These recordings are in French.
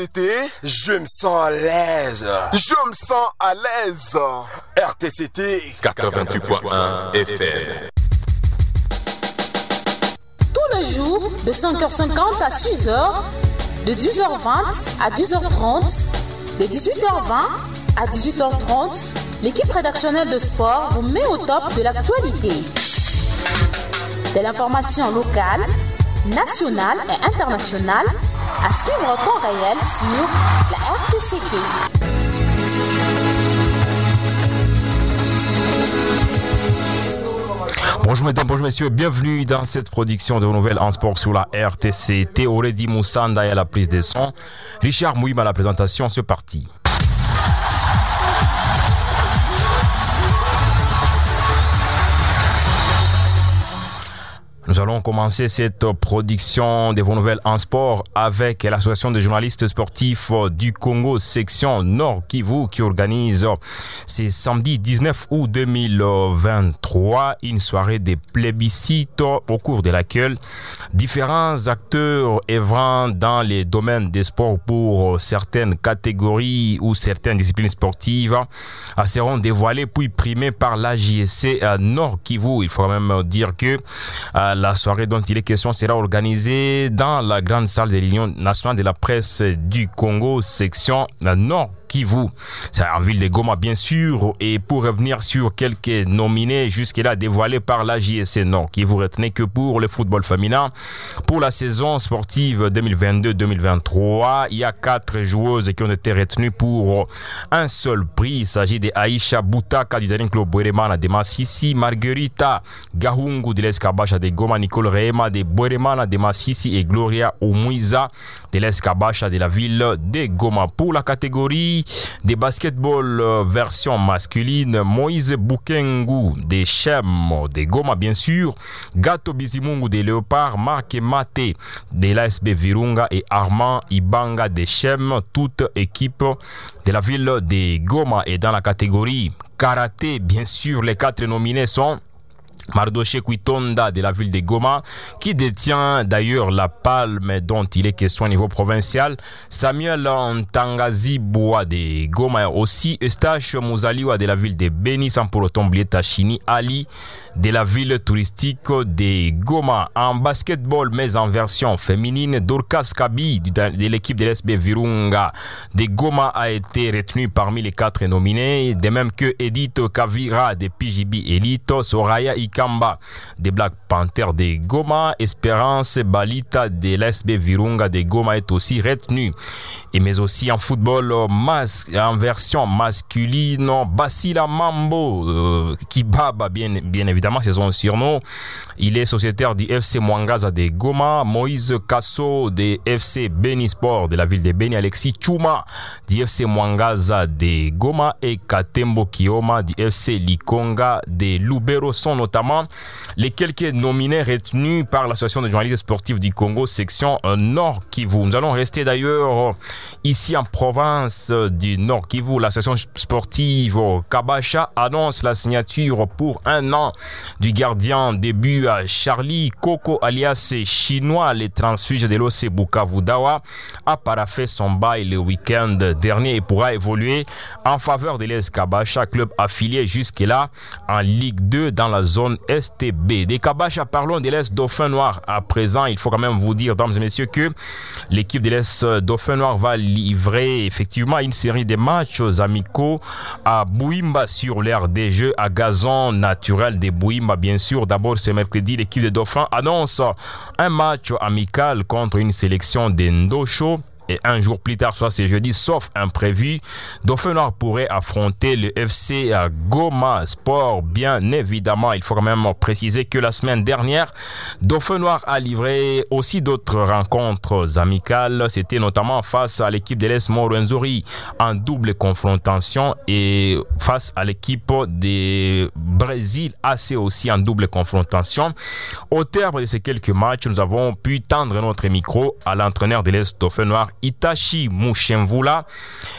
RTCT, Je me sens à l'aise. je me sens à l'aise. RTCT 88.1 FM. Tous les jours, de 5h50 à 6h, de 10h20 à 10h30, de 18h20 à 18h30, l'équipe rédactionnelle de sport vous met au top de l'actualité. De l'information locale, nationale et internationale à suivre en temps réel sur la RTCT. Bonjour mesdames, bonjour messieurs, bienvenue dans cette production de nouvelles en sport sur la RTCT. Auredi Moussanda à la prise des sons, Richard Mouim à la présentation, c'est parti. Nous allons commencer cette production de vos nouvelles en sport avec l'association des journalistes sportifs du Congo, section Nord Kivu, qui organise ce samedi 19 août 2023 une soirée de plébiscite au cours de laquelle différents acteurs œuvrant dans les domaines des sports pour certaines catégories ou certaines disciplines sportives seront dévoilés puis primés par la JSC Nord Kivu. Il faut même dire que euh, la soirée dont il est question sera organisée dans la grande salle de l'Union nationale de la presse du Congo, section Nord Kivu. C'est en ville de Goma, bien sûr. Et pour revenir sur quelques nominés jusque-là dévoilés par la JSC Nord Kivu, retenez que pour le football féminin, pour la saison sportive 2022-2023, il y a quatre joueuses qui ont été retenues pour un seul prix. Il s'agit de Aisha Boutaka du Daring Club de Massissi, Marguerita Gahungu de l'Escabacha de Goma, Nicole Rehema de Bweremana de Massissi et Gloria Omuiza de l'Escabacha de la ville de Goma. Pour la catégorie des basketball euh, version masculine, Moïse Bukengu des Chem de Goma, bien sûr, Gato Bizimungu des Léopards, Marc Mate de l'ASB Virunga et Armand Ibanga des Chem, toute équipe de la ville de Goma. Et dans la catégorie karaté, bien sûr, les quatre nominés sont Mardoché Kwitonda de la ville de Goma, qui détient d'ailleurs la palme dont il est question au niveau provincial. Samuel Ntangazi Boa de Goma aussi. Eustache Mouzaliwa de la ville de Beni, oublier Tachini Ali de la ville touristique de Goma. En basketball, mais en version féminine, Dorcas Kabi de l'équipe de l'SB Virunga de Goma a été retenu parmi les quatre nominés, de même que Edith Kavira de PJB Elite, Soraya Ikamba des Black Panthers de Goma, Espérance Balita de l'SB Virunga de Goma est aussi retenu. Et mais aussi en football mas en version masculine, Basila Mambo, euh, Kibaba bien, bien évidemment, c'est son surnom. Il est sociétaire du FC Mwangaza de Goma, Moïse Kasso de FC Beni Sport de la ville de Beni, Alexis Chuma du FC Mwangaza de Goma et Katembo Kioma du FC Likonga de Lubero sont notamment les quelques nominés retenus par l'association des journalistes sportifs du Congo, section Nord Kivu. Nous allons rester d'ailleurs ici en province du Nord Kivu. L'association sportive Kabasha annonce la signature pour un an du gardien début à Charlie Coco alias chinois, les transfuges de l'OC Bukavu Dawa, a paraffé son bail le week-end dernier et pourra évoluer en faveur de l'ES Kabasha, club affilié jusque-là en Ligue 2 dans la zone STB. Des Kabasha, parlons de l'Est Dauphin Noir. À présent, il faut quand même vous dire, dames et messieurs, que l'équipe de l'Est Dauphin Noir va livrer effectivement une série de matchs amicaux à Bouimba sur l'aire des jeux à gazon naturel de Bouimba, bien sûr. D'abord, ce mercredi, l'équipe de Dauphin annonce un match amical contre une sélection d'Endosho et un jour plus tard, soit c'est jeudi, sauf imprévu, Dauphin Noir pourrait affronter le FC à Goma Sport. Bien évidemment, il faut quand même préciser que la semaine dernière, Dauphin Noir a livré aussi d'autres rencontres amicales. C'était notamment face à l'équipe de l'Est Morenzori en double confrontation et face à l'équipe de Brésil AC aussi en double confrontation. Au terme de ces quelques matchs, nous avons pu tendre notre micro à l'entraîneur de l'Est Dauphin Noir Itachi Mushemvula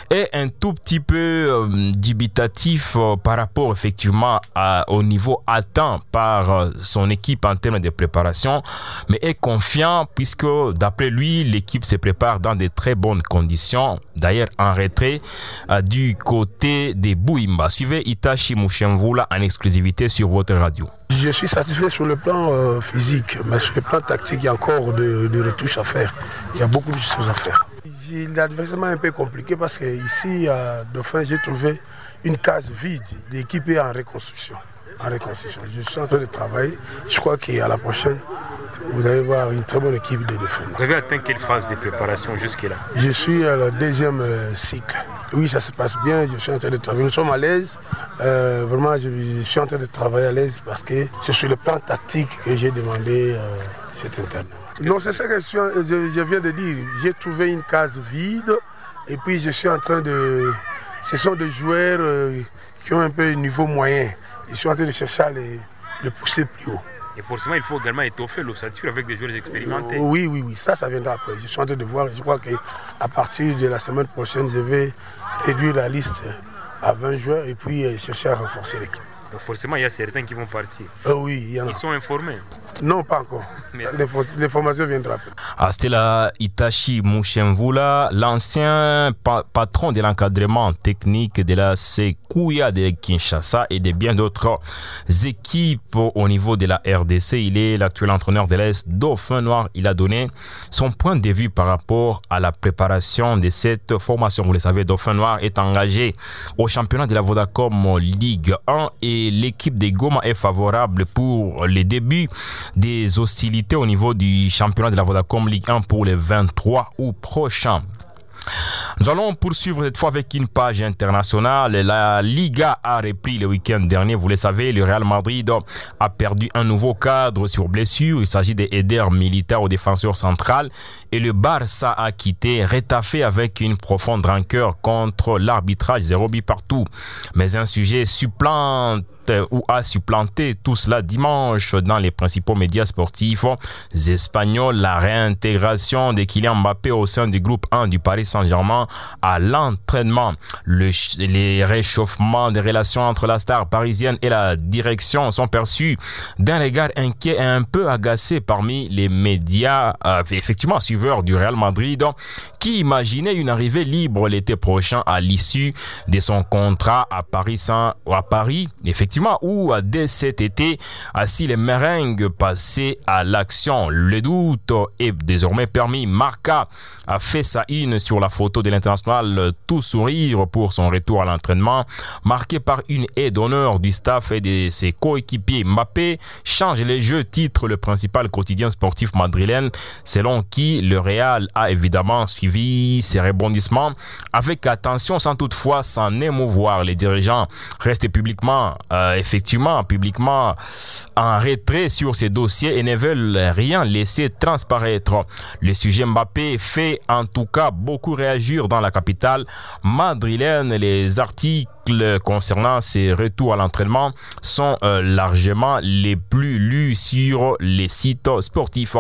est un tout petit peu euh, dubitatif euh, par rapport effectivement au niveau atteint par euh, son équipe en termes de préparation, mais est confiant puisque d'après lui, l'équipe se prépare dans de très bonnes conditions. D'ailleurs, en retrait du côté des Bouimba. Suivez Itachi Mushemvula en exclusivité sur votre radio. Je suis satisfait sur le plan physique, mais sur le plan tactique, il y a encore de, de retouches à faire. Il y a beaucoup de choses à faire. L'adversaire est un peu compliqué parce que ici à Dauphin, j'ai trouvé une case vide. L'équipe est en reconstruction. En reconstruction. Je suis en train de travailler. Je crois qu'à la prochaine, vous allez voir une très bonne équipe de Dauphin. Vous avez atteint quelle phase de préparation jusque-là? Je suis à le deuxième euh, cycle. Oui, ça se passe bien. Je suis en train de travailler. Nous sommes à l'aise. Euh, vraiment, je, je, suis en train de travailler à l'aise parce que c'est sur le plan tactique que j'ai demandé euh, cet interne. Non, c'est ça que je, suis, je, je, viens de dire. J'ai trouvé une case vide et puis je suis en train de. Ce sont des joueurs euh, qui ont un peu un niveau moyen. Je suis en train de chercher à les, les pousser plus haut. Et forcément, il faut également étoffer l'ossature avec des joueurs expérimentés. Oui, oui, oui, ça, ça viendra après. Je suis en train de voir. Je crois qu'à partir de la semaine prochaine, je vais réduire la liste à 20 joueurs et puis euh, chercher à renforcer l'équipe. Donc forcément, il y a certains qui vont partir. Euh, oui, il y en a. Ils sont informés Non, pas encore. L'information viendra après. Ah, C'était là Itachi Mushemvula, l'ancien pa patron de l'encadrement technique de la Sekouya de Kinshasa et de bien d'autres équipes au niveau de la RDC. Il est l'actuel entraîneur de l'Est Dauphin Noir. Il a donné son point de vue par rapport à la préparation de cette formation. Vous le savez, Dauphin Noir est engagé au championnat de la Vodacom Ligue 1 et l'équipe des Goma est favorable pour les débuts des hostilités au niveau du championnat de la Vodacom Ligue 1 pour les 23 août prochains. Nous allons poursuivre cette fois avec une page internationale. La Liga a repris le week-end dernier. Vous le savez, le Real Madrid a perdu un nouveau cadre sur blessure. Il s'agit d'Eder militaire au défenseur central. Et le Barça a quitté Retafe avec une profonde rancœur contre l'arbitrage zéro but partout. Mais un sujet supplante ou a supplanté tout cela dimanche dans les principaux médias sportifs espagnols, la réintégration de Kylian Mbappé au sein du groupe 1 du Paris Saint-Germain à l'entraînement, le, les réchauffements des relations entre la star parisienne et la direction sont perçus d'un regard inquiet et un peu agacé parmi les médias, euh, effectivement suiveurs du Real Madrid, qui imaginaient une arrivée libre l'été prochain à l'issue de son contrat à Paris, Saint, à Paris effectivement où dès cet été, si les meringues passaient à l'action, le doute est désormais permis. Marca a fait sa une sur la photo de l'international tout sourire pour son retour à l'entraînement, marqué par une aide d'honneur du staff et de ses coéquipiers. Mbappé change les jeux, titre le principal quotidien sportif madrilène, selon qui le Real a évidemment suivi ses rebondissements avec attention sans toutefois s'en émouvoir. Les dirigeants restent publiquement euh, effectivement publiquement en retrait sur ces dossiers et ne veulent rien laisser transparaître. Le sujet Mbappé fait en tout cas beaucoup réagir dans la capitale madrilène. Les articles concernant ses retours à l'entraînement sont euh, largement les plus lus sur les sites sportifs.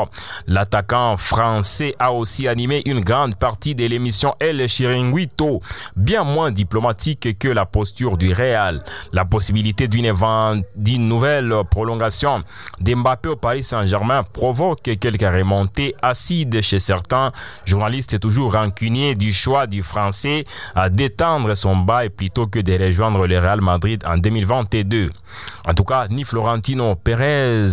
L'attaquant français a aussi animé une grande partie de l'émission El Chiringuito, bien moins diplomatique que la posture du Real. La possibilité d'une nouvelle prolongation d'Mbappé au Paris Saint-Germain provoque quelques remontées acides chez certains journalistes toujours rancuniers du choix du français à d'étendre son bail plutôt que de rejoindre le Real Madrid en 2022. En tout cas, ni Florentino Pérez